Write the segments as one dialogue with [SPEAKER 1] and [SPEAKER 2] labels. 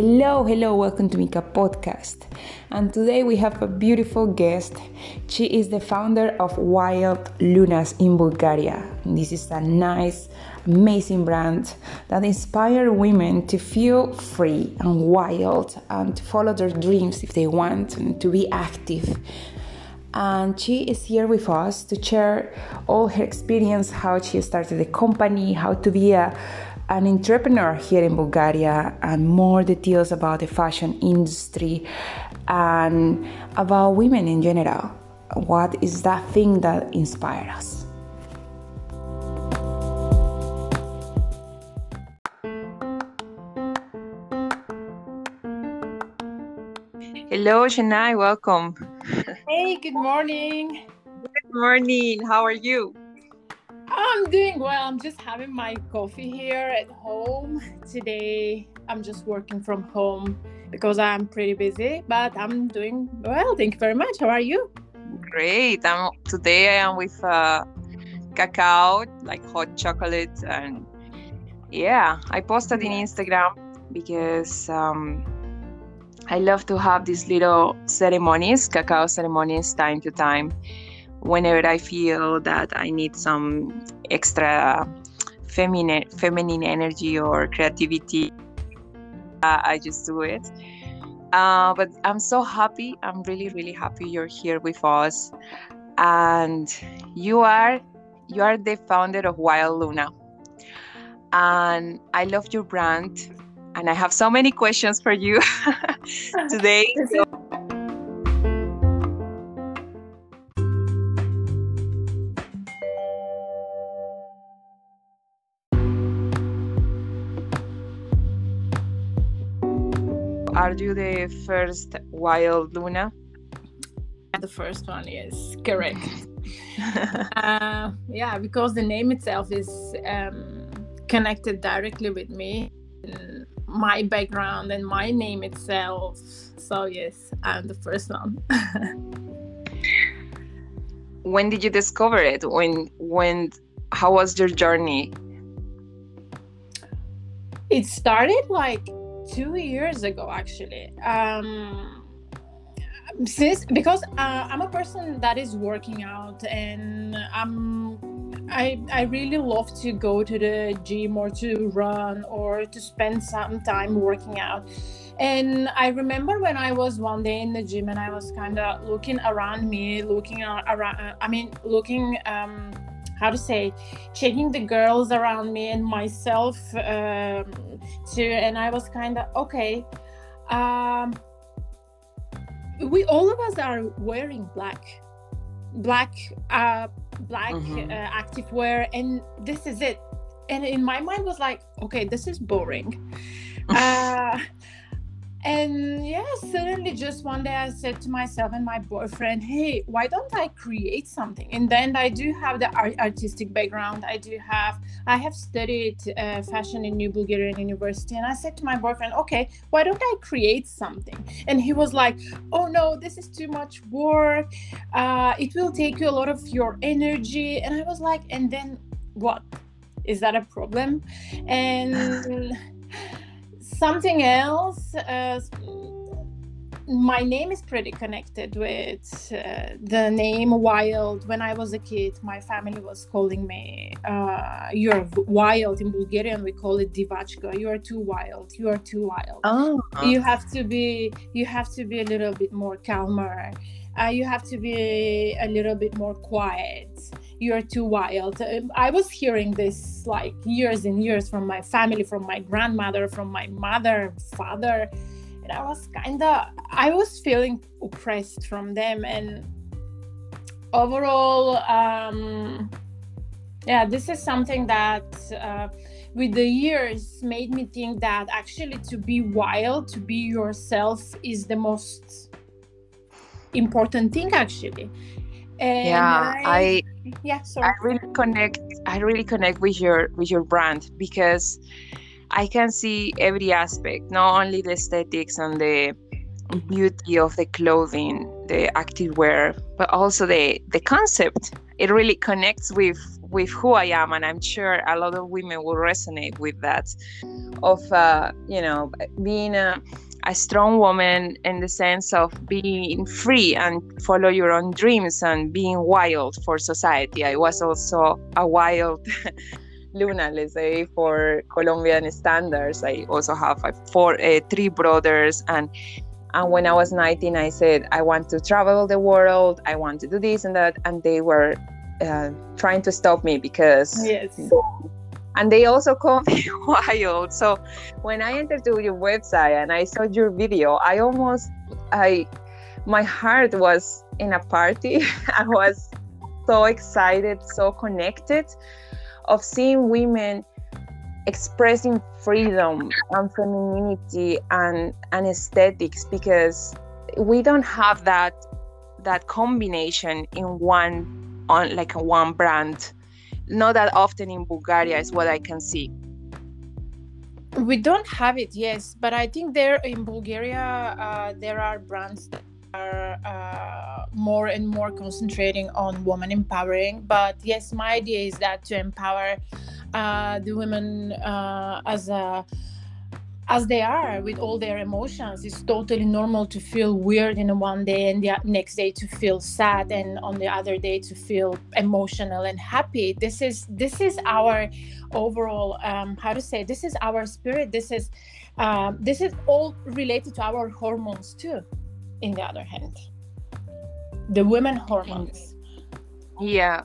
[SPEAKER 1] Hello, hello, welcome to Mika Podcast. And today we have a beautiful guest. She is the founder of Wild Lunas in Bulgaria. This is a nice, amazing brand that inspires women to feel free and wild and to follow their dreams if they want and to be active and she is here with us to share all her experience how she started the company how to be a an entrepreneur here in Bulgaria and more details about the fashion industry and about women in general. What is that thing that inspired us? Hello, Shanai, welcome.
[SPEAKER 2] Hey, good morning.
[SPEAKER 1] Good morning. How are you?
[SPEAKER 2] I'm doing well. I'm just having my coffee here at home. Today, I'm just working from home because I'm pretty busy, but I'm doing well. Thank you very much. How are you?
[SPEAKER 1] Great. I'm today I am with uh, cacao, like hot chocolate, and yeah, I posted in Instagram because um, I love to have these little ceremonies, cacao ceremonies, time to time whenever I feel that I need some extra feminine feminine energy or creativity, uh, I just do it. Uh, but I'm so happy. I'm really, really happy you're here with us, and you are you are the founder of Wild Luna, and I love your brand, and I have so many questions for you today. So the first wild Luna?
[SPEAKER 2] The first one, yes, correct. uh, yeah, because the name itself is um, connected directly with me, my background, and my name itself. So, yes, I'm the first one.
[SPEAKER 1] when did you discover it? When, when, how was your journey?
[SPEAKER 2] It started like two years ago actually um since because uh, i'm a person that is working out and i'm I, I really love to go to the gym or to run or to spend some time working out. And I remember when I was one day in the gym and I was kind of looking around me, looking around, I mean, looking um, how to say checking the girls around me and myself um, too. And i was kind of okay um, we all of us are wearing black black uh black mm-hmm. uh, active wear and this is it. And in my mind was like okay this is boring. Uh and yeah suddenly just one day i said to myself and my boyfriend hey why don't i create something? And then i do have the art- artistic background. I do have i have studied uh, fashion in new bulgarian university. And i said to my boyfriend okay why don't i create something? And he was like oh no this is too much work. Uh, it will take you a lot of your energy. And i was like and then what? Is that a problem? And something else uh, my name is pretty connected with uh, the name wild. When i was a kid my family was calling me uh, you're wild in bulgarian we call it divachka. You are too wild you are too wild. Oh. you have to be you have to be a little bit more calmer. Uh, you have to be a little bit more quiet you're too wild. Um, I was hearing this like years and years from my family, from my grandmother, from my mother, father. And I was kind of, I was feeling oppressed from them. And overall, um, yeah, this is something that uh, with the years made me think that actually to be wild, to be yourself is the most important thing actually
[SPEAKER 1] and yeah I, I yeah sorry. i really connect i really connect with your with your brand because i can see every aspect not only the aesthetics and the beauty of the clothing the active wear but also the the concept it really connects with with who I am, and I'm sure a lot of women will resonate with that. Of uh, you know being a, a strong woman in the sense of being free and follow your own dreams and being wild for society. I was also a wild. Luna, let's say, for Colombian standards. I also have four, uh, three brothers, and and when I was 19, I said I want to travel the world. I want to do this and that, and they were uh, trying to stop me because
[SPEAKER 2] yes.
[SPEAKER 1] And they also call me wild. So when i entered to your website and i saw your video i almost i my heart was in a party. I was so excited so connected of seeing women expressing freedom and femininity and, and aesthetics because we don't have that that combination in one on like one brand not that often in bulgaria is what i can see.
[SPEAKER 2] We don't have it yes but i think there in bulgaria uh, there are brands that are uh, more and more concentrating on woman empowering. But yes my idea is that to empower uh, the women uh, as a as they are with all their emotions it's totally normal to feel weird in one day and the next day to feel sad and on the other day to feel emotional and happy. This is this is our overall um, how to say this is our spirit. This is um, this is all related to our hormones too in the other hand. The women hormones.
[SPEAKER 1] Yeah.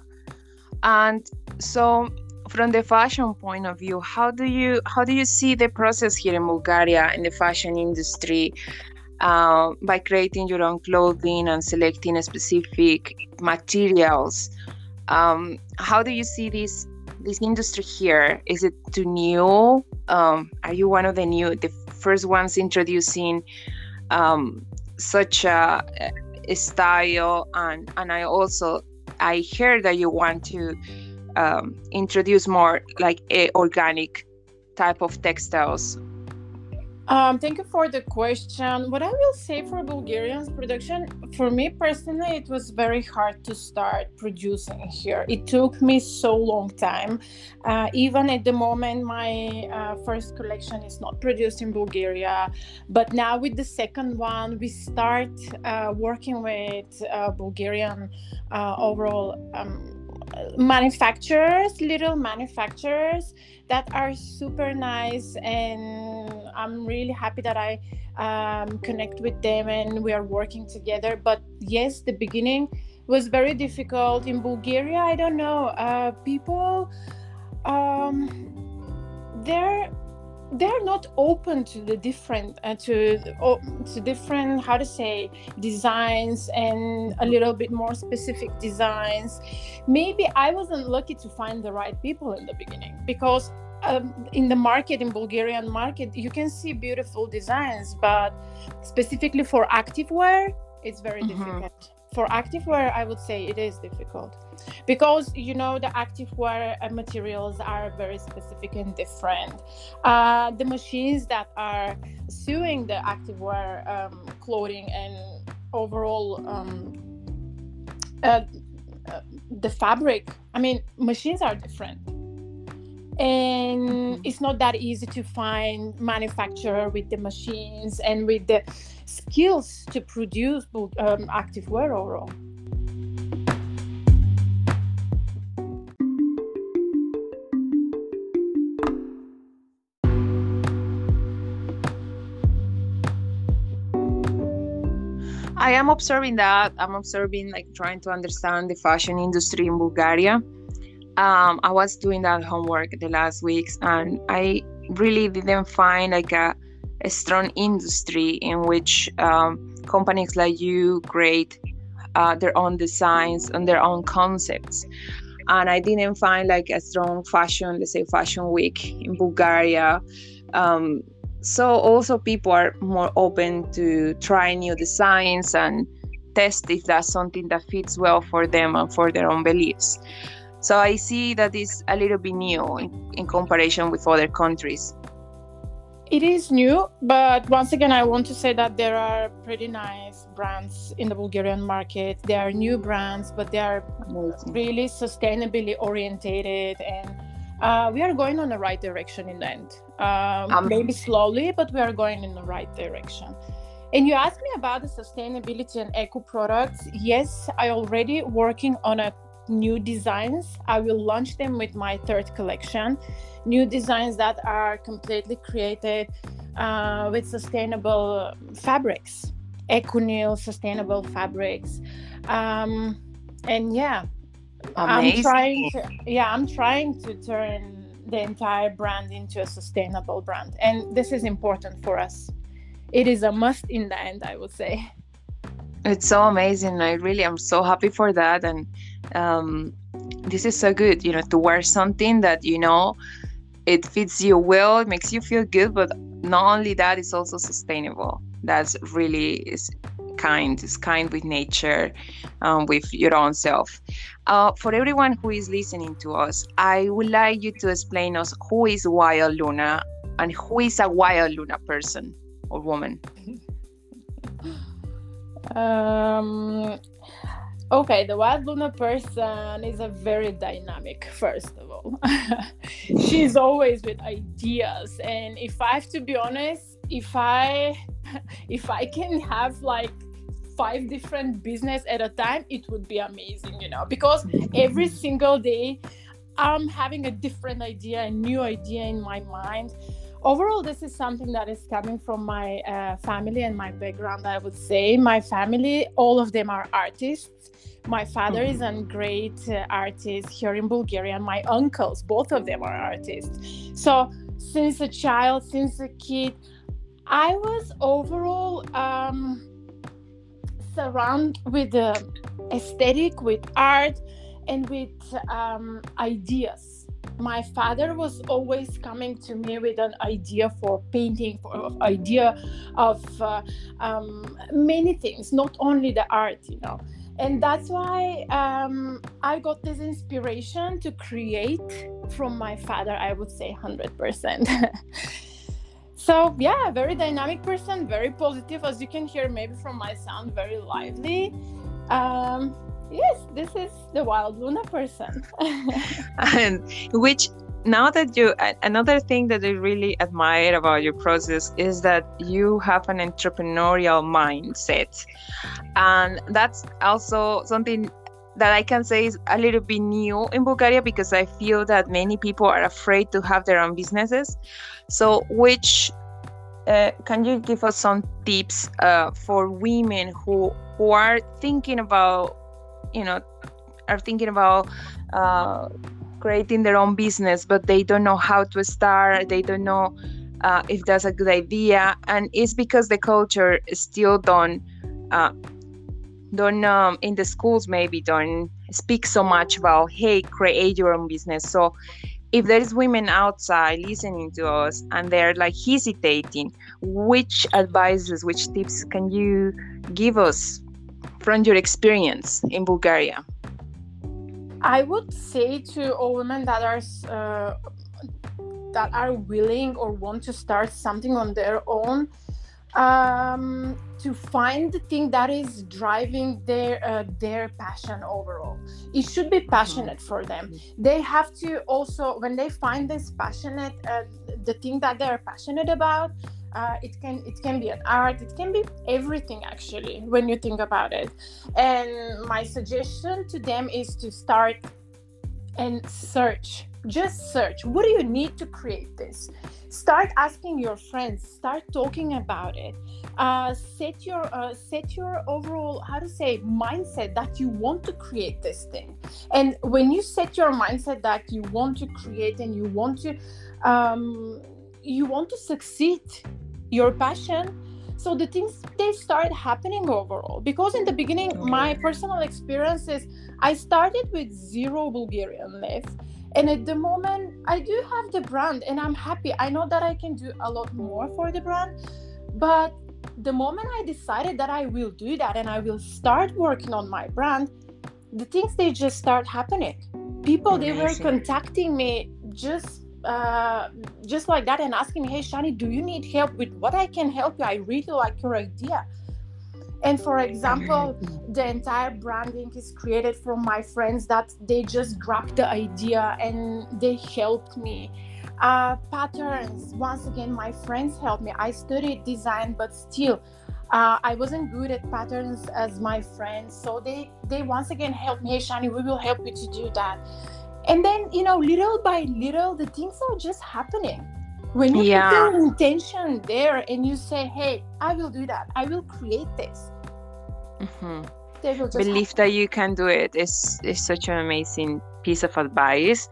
[SPEAKER 1] And so from the fashion point of view how do you how do you see the process here in bulgaria in the fashion industry uh, by creating your own clothing and selecting specific materials? Um, how do you see this this industry here? Is it too new? Um, are you one of the new the first ones introducing um, such a, a style? And and i also i heard that you want to um, introduce more like a organic type of textiles
[SPEAKER 2] um, thank you for the question. What I will say for Bulgarian's production, for me personally, it was very hard to start producing here. It took me so long time. Uh, even at the moment, my uh, first collection is not produced in Bulgaria, but now with the second one, we start uh, working with uh, Bulgarian uh, overall. Um, manufacturers little manufacturers that are super nice and i'm really happy that i um, connect with them and we are working together. But yes the beginning was very difficult. In bulgaria i don't know uh, people um, they're they're not open to the different uh, to uh, to different how to say designs and a little bit more specific designs maybe i wasn't lucky to find the right people in the beginning because um, in the market in bulgarian market you can see beautiful designs but specifically for activewear it's very mm-hmm. difficult for activewear i would say it is difficult. Because you know the activewear uh, materials are very specific and different. Uh, the machines that are sewing the activewear um, clothing and overall um, uh, uh, the fabric i mean machines are different and it's not that easy to find manufacturer with the machines and with the skills to produce um, active wear overall.
[SPEAKER 1] I am observing that. I'm observing, like, trying to understand the fashion industry in Bulgaria. Um, I was doing that homework the last weeks, and I really didn't find like a a strong industry in which um, companies like you create uh, their own designs and their own concepts. And I didn't find like a strong fashion, let's say fashion week in Bulgaria. Um, so also people are more open to try new designs and test if that's something that fits well for them and for their own beliefs. So I see that it's a little bit new in, in comparison with other countries
[SPEAKER 2] it is new, but once again, I want to say that there are pretty nice brands in the Bulgarian market. They are new brands, but they are Amazing. really sustainably orientated, and uh, we are going on the right direction in the end. Um, um, maybe slowly, but we are going in the right direction. And you asked me about the sustainability and eco products. Yes, I already working on a new designs. I will launch them with my third collection new designs that are completely created uh, with sustainable fabrics, Econyl sustainable fabrics. Um, and yeah, Amazing. I'm trying to, yeah, I'm trying to turn the entire brand into a sustainable brand. And this is important for us. It is a must in the end, I would say.
[SPEAKER 1] It's so amazing. I really am so happy for that. And um, this is so good, you know, to wear something that you know it fits you well it makes you feel good but not only that it's also sustainable that's really is kind is kind with nature um, with your own self uh, for everyone who is listening to us i would like you to explain us who is wild luna and who is a wild luna person or woman
[SPEAKER 2] um Okay, the wild Luna person is a very dynamic, first of all. She's always with ideas. And if I have to be honest, if I if I can have like five different business at a time, it would be amazing, you know, because every single day I'm having a different idea, a new idea in my mind overall this is something that is coming from my uh, family and my background i would say. My family all of them are artists. My father is a great uh, artist here in bulgaria and my uncles both of them are artists. So since a child since a kid i was overall um, surrounded with the aesthetic with art and with um, ideas my father was always coming to me with an idea for painting for idea of uh, um, many things not only the art you know. And that's why um, i got this inspiration to create from my father i would say 100% so yeah very dynamic person very positive as you can hear maybe from my sound very lively. Um, yes this is the wild luna person
[SPEAKER 1] and which now that you another thing that i really admire about your process is that you have an entrepreneurial mindset and that's also something that I can say is a little bit new in Bulgaria because I feel that many people are afraid to have their own businesses. So, which uh, can you give us some tips uh, for women who who are thinking about you know are thinking about uh, creating their own business but they don't know how to start. They don't know uh, if that's a good idea. And it's because the culture still don't uh, don't um, in the schools maybe don't speak so much about hey create your own business. So if there is women outside listening to us and they're like hesitating which advices which tips can you give us from your experience in Bulgaria?
[SPEAKER 2] I would say to all women that are uh, that are willing or want to start something on their own um, to find the thing that is driving their uh, their passion overall. It should be passionate for them. They have to also when they find this passionate uh, the thing that they're passionate about uh, it can it can be an art it can be everything actually when you think about it. And my suggestion to them is to start and search just search. What do you need to create this? Start asking your friends start talking about it. Uh, set your uh, set your overall how to say mindset that you want to create this thing. And when you set your mindset that you want to create and you want to um, you want to succeed your passion. So the things they start happening overall. Because in the beginning my personal experience is i started with zero bulgarian left and at the moment i do have the brand and i'm happy. I know that i can do a lot more for the brand. But the moment i decided that i will do that and i will start working on my brand the things they just start happening. People they were contacting me just uh, just like that and asking me hey shani do you need help with what i can help you? I really like your idea. And for example the entire branding is created from my friends that they just grabbed the idea and they helped me. Uh, patterns once again my friends helped me. I studied design but still uh, i wasn't good at patterns as my friends. So they they once again helped me hey shani we will help you to do that and then you know little by little the things are just happening when you yeah. put your intention there and you say hey i will do that i will create this
[SPEAKER 1] mm-hmm. believe happen. that you can do it is is such an amazing piece of advice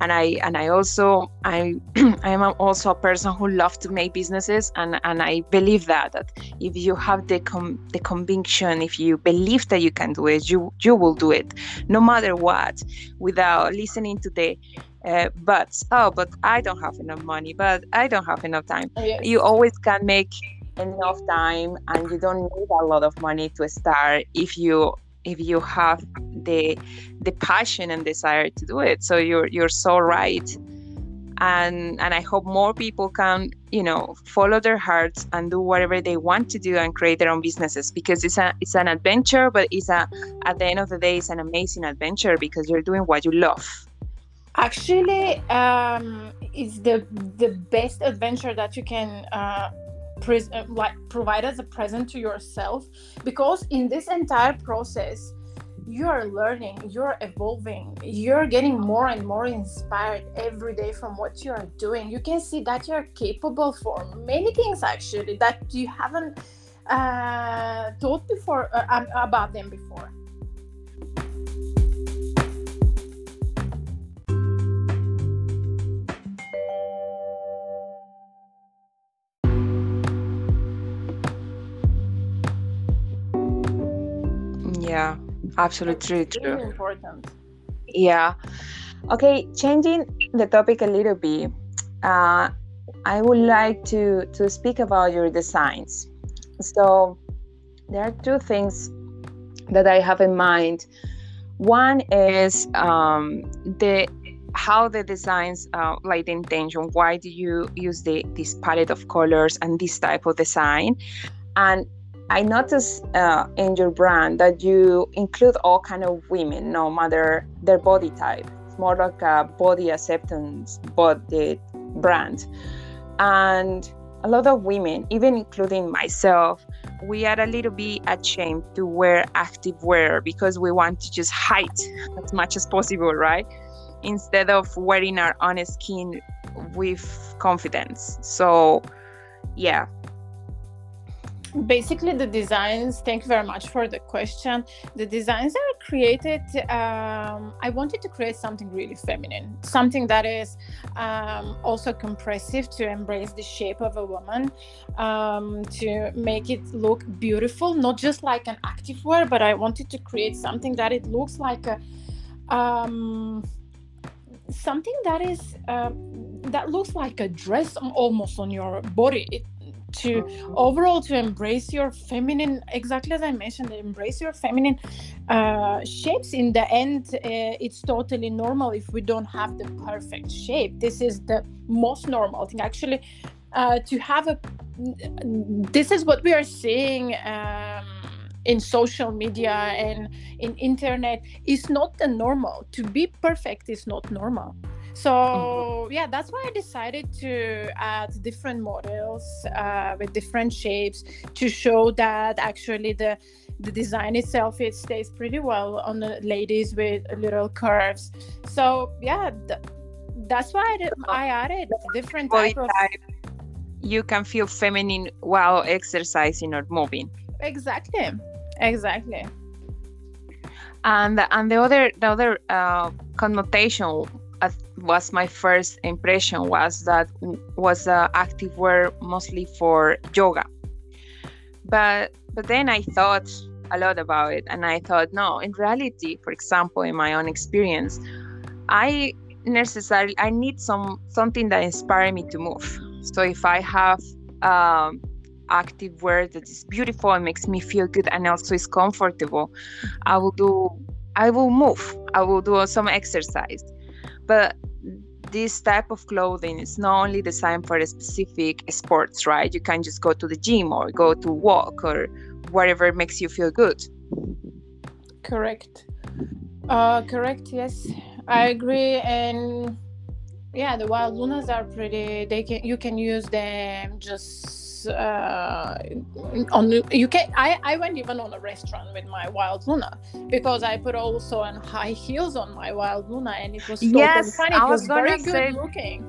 [SPEAKER 1] and i and i also i i am also a person who loves to make businesses and and i believe that that if you have the com- the conviction if you believe that you can do it you you will do it no matter what without listening to the uh, but oh but i don't have enough money but i don't have enough time oh, yes. you always can make enough time and you don't need a lot of money to start if you if you have the the passion and desire to do it. So you're you're so right. And and i hope more people can you know follow their hearts and do whatever they want to do and create their own businesses because it's a it's an adventure but it's a at the end of the day it's an amazing adventure because you're doing what you love.
[SPEAKER 2] Actually um it's the the best adventure that you can uh pre- uh, like provide as a present to yourself because in this entire process you are learning you're evolving you're getting more and more inspired every day from what you are doing. You can see that you're capable for many things actually that you haven't uh, thought before uh, about them before
[SPEAKER 1] yeah absolutely
[SPEAKER 2] That's
[SPEAKER 1] true.
[SPEAKER 2] really important.
[SPEAKER 1] Yeah. Okay changing the topic a little bit uh, i would like to to speak about your designs. So there are two things that i have in mind. One is um, the how the designs uh, like the intention why do you use the this palette of colors and this type of design? And I noticed uh, in your brand that you include all kind of women, no matter their body type. It's more like a body acceptance body brand, and a lot of women, even including myself, we are a little bit ashamed to wear active wear because we want to just hide as much as possible, right? Instead of wearing our own skin with confidence. So, yeah,
[SPEAKER 2] basically the designs thank you very much for the question. The designs are created um, i wanted to create something really feminine something that is um, also compressive to embrace the shape of a woman um, to make it look beautiful not just like an active wear but i wanted to create something that it looks like a um, something that is uh, that looks like a dress almost on your body. It, to overall to embrace your feminine exactly as i mentioned embrace your feminine uh, shapes. In the end uh, it's totally normal if we don't have the perfect shape. This is the most normal thing. Actually uh, to have a this is what we are seeing um, in social media and in internet is not the normal. To be perfect is not normal so mm-hmm. yeah that's why i decided to add different models uh, with different shapes to show that actually the the design itself it stays pretty well on the ladies with little curves. So yeah th- that's why I, I added different type of
[SPEAKER 1] you can feel feminine while exercising or moving.
[SPEAKER 2] Exactly. Exactly.
[SPEAKER 1] And and the other the other uh, connotation was my first impression was that was uh, active wear mostly for yoga. But but then i thought a lot about it and i thought no in reality for example in my own experience i necessarily i need some something that inspires me to move. So if i have um, active wear that is beautiful and makes me feel good and also is comfortable i will do i will move. I will do some exercise. But this type of clothing is not only designed for specific sports, right? You can just go to the gym or go to walk or whatever makes you feel good.
[SPEAKER 2] Correct. Uh, correct. Yes, I agree. And yeah, the wild lunas are pretty. They can you can use them just uh, on you can. I I went even on a restaurant with my wild luna because I put also on high heels on my wild luna and it was totally
[SPEAKER 1] Yes,
[SPEAKER 2] fine.
[SPEAKER 1] I
[SPEAKER 2] It
[SPEAKER 1] was
[SPEAKER 2] was very good
[SPEAKER 1] say-
[SPEAKER 2] looking.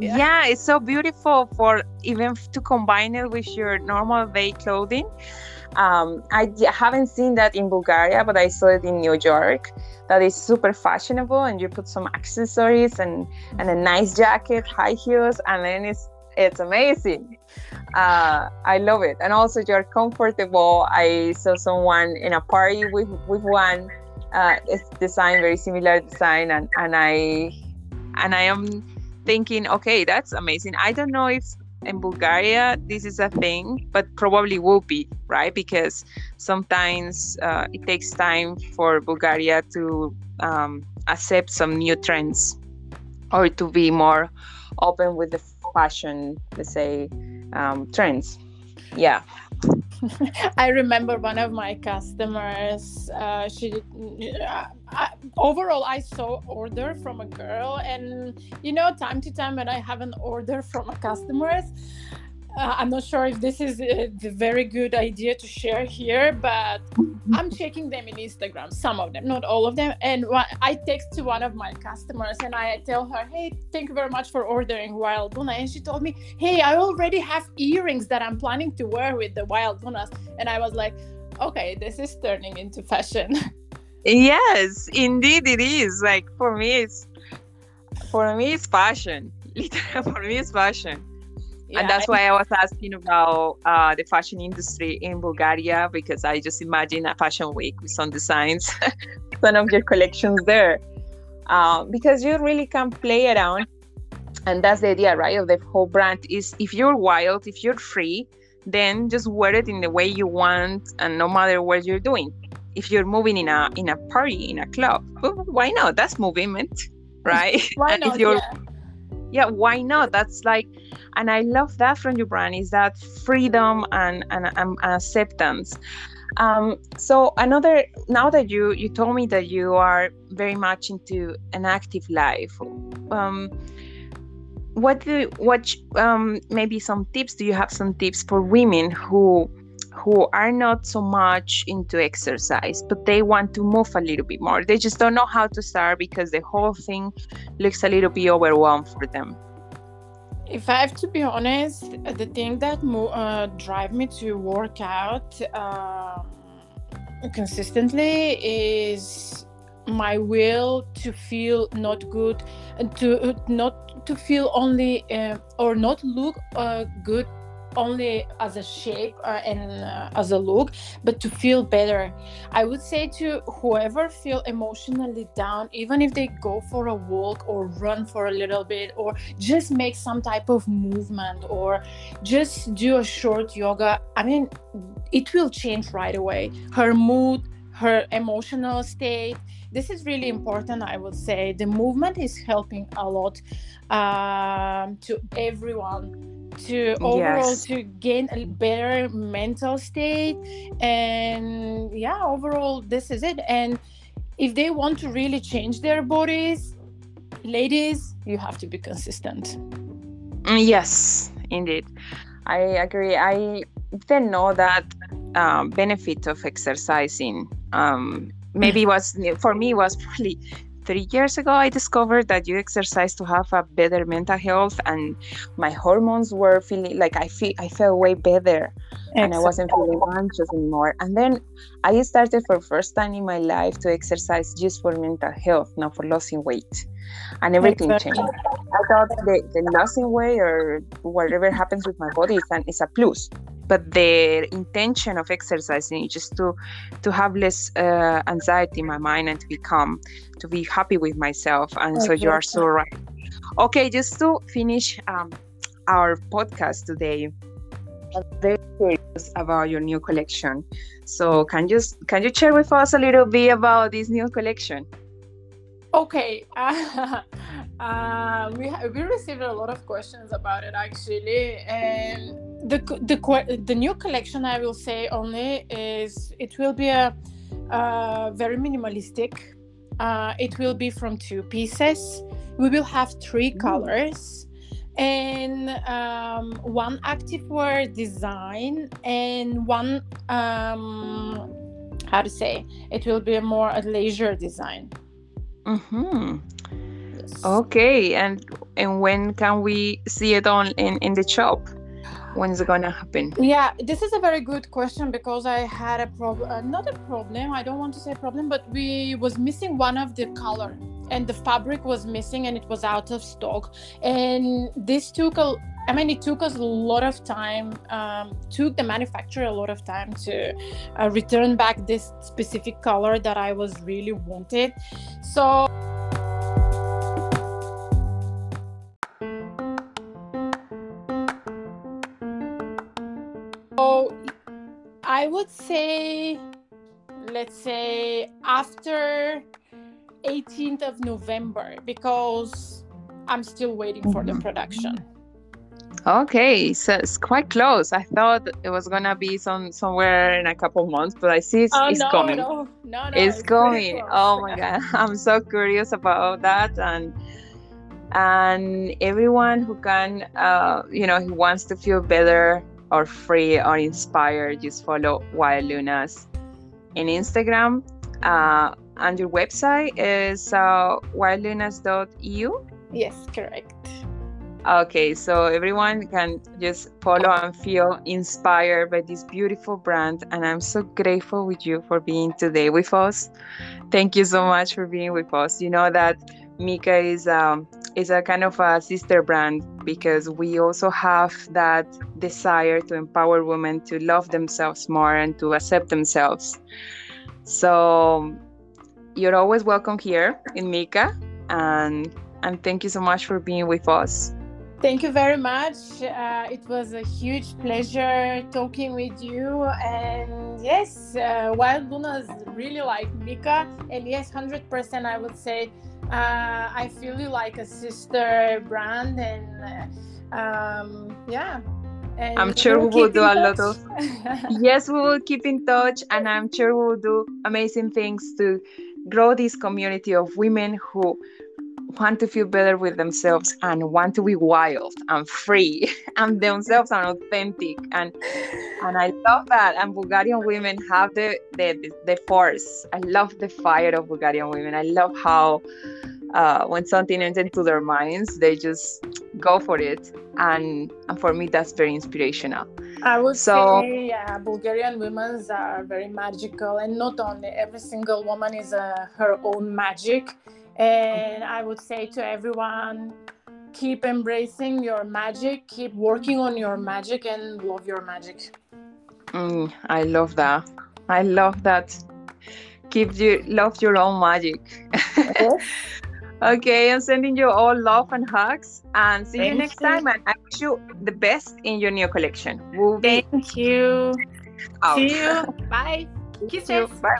[SPEAKER 1] Yeah.
[SPEAKER 2] Yeah.
[SPEAKER 1] it's so beautiful for even to combine it with your normal day clothing. Um, I haven't seen that in Bulgaria, but I saw it in New York. That is super fashionable, and you put some accessories and and a nice jacket, high heels, and then it's it's amazing. Uh, I love it, and also you're comfortable. I saw someone in a party with with one. Uh, it's design very similar design, and and I and I am thinking, okay, that's amazing. I don't know if in Bulgaria this is a thing, but probably will be, right? Because sometimes uh, it takes time for Bulgaria to um, accept some new trends or to be more open with the fashion, let's say, um, trends. Yeah.
[SPEAKER 2] I remember one of my customers. Uh, she uh, I, overall, I saw order from a girl, and you know, time to time when I have an order from a customer, uh, I'm not sure if this is uh, the very good idea to share here, but I'm checking them in Instagram, some of them, not all of them. And I text to one of my customers and I tell her, Hey, thank you very much for ordering Wild Luna. And she told me, Hey, I already have earrings that I'm planning to wear with the Wild Lunas. And I was like, Okay, this is turning into fashion.
[SPEAKER 1] Yes, indeed it is. Like for me, it's for me it's fashion. Literally, for me it's fashion. And that's why I was asking about uh, the fashion industry in Bulgaria because I just imagine a fashion week with some designs, some of your collections there, uh, because you really can play around, and that's the idea, right? Of the whole brand is if you're wild, if you're free, then just wear it in the way you want, and no matter what you're doing. If you're moving in a in a party in a club, well, why not? That's movement, right?
[SPEAKER 2] Why
[SPEAKER 1] And if
[SPEAKER 2] not?
[SPEAKER 1] you're
[SPEAKER 2] Yeah.
[SPEAKER 1] yeah why not that's like and i love that from your brand is that freedom and, and, and acceptance. Um, so another now that you you told me that you are very much into an active life um, what do what um, maybe some tips do you have some tips for women who who are not so much into exercise but they want to move a little bit more? They just don't know how to start because the whole thing looks a little bit overwhelmed for them
[SPEAKER 2] If I have to be honest, the thing that mo- uh, drive me to work out um, consistently is my will to feel not good, and to not to feel only uh, or not look uh, good only as a shape uh, and uh, as a look but to feel better. I would say to whoever feel emotionally down even if they go for a walk or run for a little bit or just make some type of movement or just do a short yoga i mean it will change right away. Her mood her emotional state this is really important i would say. The movement is helping a lot um, to everyone to overall
[SPEAKER 1] Yes.
[SPEAKER 2] to gain a better mental state and yeah overall this is it and if they want to really change their bodies ladies you have to be consistent
[SPEAKER 1] Mm, Yes, indeed. I agree. I didn't know that um, benefit of exercising. Um, maybe it was for me it was probably three years ago. I discovered that you exercise to have a better mental health, and my hormones were feeling like I feel I felt way better, and I wasn't feeling anxious anymore. And then I started for first time in my life to exercise just for mental health, not for losing weight, and everything changed. I thought the, the losing weight or whatever happens with my body is, an, is a plus. But the intention of exercising is just to to have less uh, anxiety in my mind and to be calm, to be happy with myself. And so you are so right. Okay, just to finish um, our podcast today, I'm very curious about your new collection. So can you can you share with us a little bit about this new collection?
[SPEAKER 2] Okay uh, Uh, we ha- we received a lot of questions about it actually, and the the the new collection I will say only is it will be a uh, very minimalistic. Uh, it will be from two pieces. We will have three colors and um, one activewear design and one um, how to say it will be a more a leisure design.
[SPEAKER 1] Mm-hmm. Yes. Okay, and and when can we see it on in in the shop? when is it gonna happen
[SPEAKER 2] yeah this is a very good question because i had a problem uh, not a problem i don't want to say problem but we was missing one of the color and the fabric was missing and it was out of stock and this took a I mean, it took us a lot of time, um, took the manufacturer a lot of time to uh, return back this specific color that I was really wanted. So. I would say, let's say after 18th of November, because I'm still waiting for the mm-hmm. production.
[SPEAKER 1] Okay, so it's quite close. I thought it was gonna be some somewhere in a couple months, but I see it's,
[SPEAKER 2] oh,
[SPEAKER 1] it's
[SPEAKER 2] no,
[SPEAKER 1] coming.
[SPEAKER 2] No, no, no,
[SPEAKER 1] it's, it's coming. Oh my god, I'm so curious about that, and and everyone who can, uh, you know, who wants to feel better or free or inspired, just follow Wild Lunas in Instagram. Uh, and your website is uh, wildlunas.eu?
[SPEAKER 2] Yes, correct.
[SPEAKER 1] Okay, so everyone can just follow and feel inspired by this beautiful brand. And I'm so grateful with you for being today with us. Thank you so much for being with us. You know that Mika is um, is a kind of a sister brand because we also have that desire to empower women to love themselves more and to accept themselves. So you're always welcome here in Mika, and and thank you so much for being with us.
[SPEAKER 2] Thank you very much. Uh, it was a huge pleasure talking with you. And yes, uh, Wild Lunas really like Mika. And yes, 100% I would say uh, I feel you like a sister brand. And uh, um, yeah.
[SPEAKER 1] And I'm sure we will do a lot of. yes, we will keep in touch. And I'm sure we will do amazing things to grow this community of women who want to feel better with themselves and want to be wild and free and themselves and authentic. And and I love that. And Bulgarian women have the the, the force. I love the fire of Bulgarian women. I love how uh, when something enters into their minds they just go for it. And, and for me that's very inspirational.
[SPEAKER 2] I would so, say yeah, Bulgarian women are very magical and not only every single woman is uh, her own magic and I would say to everyone, keep embracing your magic, keep working on your magic, and love your magic.
[SPEAKER 1] Mm, I love that. I love that. Keep you love your own magic. okay, I'm sending you all love and hugs, and see Thank you next you. time. And I wish you the best in your new collection.
[SPEAKER 2] We'll Thank you. Out. See you. Bye. Kisses.
[SPEAKER 1] Bye.